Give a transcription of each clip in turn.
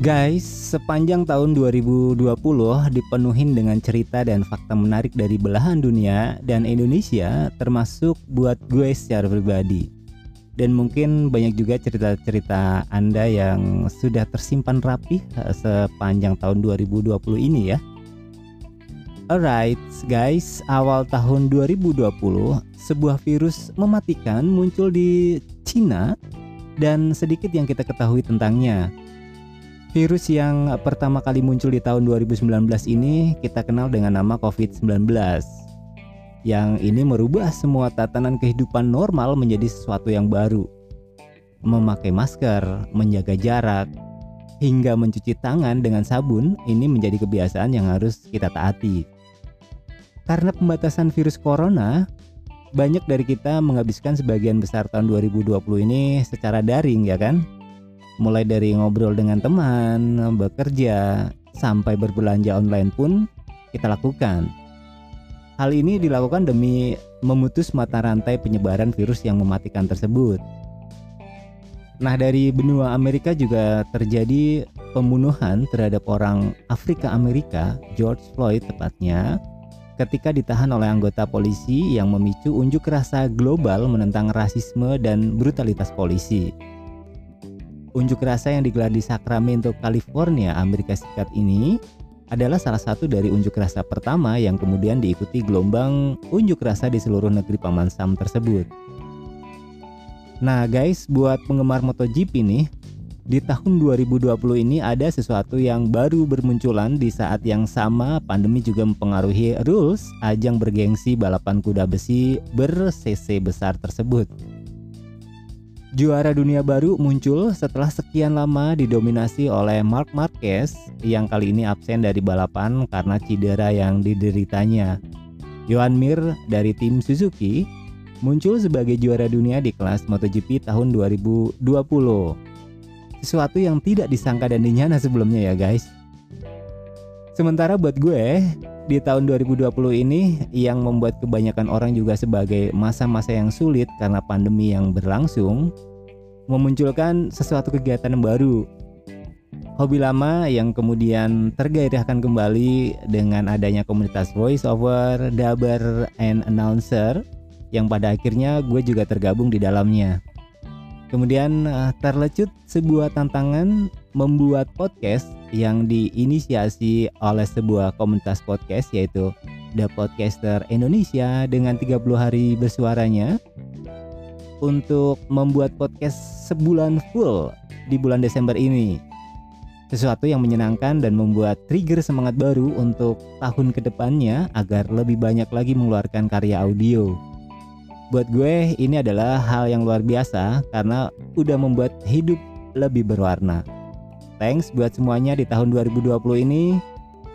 Guys, sepanjang tahun 2020 dipenuhin dengan cerita dan fakta menarik dari belahan dunia dan Indonesia termasuk buat gue secara pribadi. Dan mungkin banyak juga cerita-cerita Anda yang sudah tersimpan rapi eh, sepanjang tahun 2020 ini ya. Alright guys, awal tahun 2020 sebuah virus mematikan muncul di Cina dan sedikit yang kita ketahui tentangnya. Virus yang pertama kali muncul di tahun 2019 ini kita kenal dengan nama COVID-19. Yang ini merubah semua tatanan kehidupan normal menjadi sesuatu yang baru. Memakai masker, menjaga jarak, hingga mencuci tangan dengan sabun ini menjadi kebiasaan yang harus kita taati. Karena pembatasan virus corona, banyak dari kita menghabiskan sebagian besar tahun 2020 ini secara daring ya kan? Mulai dari ngobrol dengan teman, bekerja, sampai berbelanja online pun kita lakukan. Hal ini dilakukan demi memutus mata rantai penyebaran virus yang mematikan tersebut. Nah, dari benua Amerika juga terjadi pembunuhan terhadap orang Afrika Amerika, George Floyd tepatnya, ketika ditahan oleh anggota polisi yang memicu unjuk rasa global menentang rasisme dan brutalitas polisi. Unjuk rasa yang digelar di Sacramento, California, Amerika Serikat ini adalah salah satu dari unjuk rasa pertama yang kemudian diikuti gelombang unjuk rasa di seluruh negeri Paman Sam tersebut. Nah guys, buat penggemar MotoGP nih, di tahun 2020 ini ada sesuatu yang baru bermunculan di saat yang sama pandemi juga mempengaruhi rules ajang bergengsi balapan kuda besi ber-CC besar tersebut. Juara dunia baru muncul setelah sekian lama didominasi oleh Mark Marquez yang kali ini absen dari balapan karena cedera yang dideritanya. Johan Mir dari tim Suzuki muncul sebagai juara dunia di kelas MotoGP tahun 2020. Sesuatu yang tidak disangka dan dinyana sebelumnya ya guys. Sementara buat gue, di tahun 2020 ini yang membuat kebanyakan orang juga sebagai masa-masa yang sulit karena pandemi yang berlangsung, memunculkan sesuatu kegiatan yang baru. Hobi lama yang kemudian tergairahkan kembali dengan adanya komunitas voice over, dubber, and announcer yang pada akhirnya gue juga tergabung di dalamnya. Kemudian eh, terlecut sebuah tantangan membuat podcast yang diinisiasi oleh sebuah komunitas podcast yaitu The Podcaster Indonesia dengan 30 hari bersuaranya untuk membuat podcast sebulan full di bulan Desember ini. Sesuatu yang menyenangkan dan membuat trigger semangat baru untuk tahun ke depannya agar lebih banyak lagi mengeluarkan karya audio. Buat gue ini adalah hal yang luar biasa karena udah membuat hidup lebih berwarna. Thanks buat semuanya di tahun 2020 ini.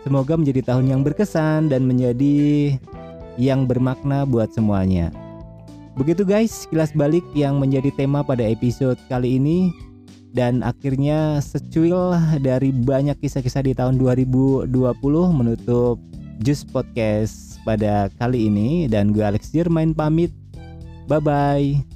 Semoga menjadi tahun yang berkesan dan menjadi yang bermakna buat semuanya. Begitu guys, kilas balik yang menjadi tema pada episode kali ini dan akhirnya secuil dari banyak kisah-kisah di tahun 2020 menutup Just Podcast pada kali ini dan gue Alex Jermain pamit. Bye-bye.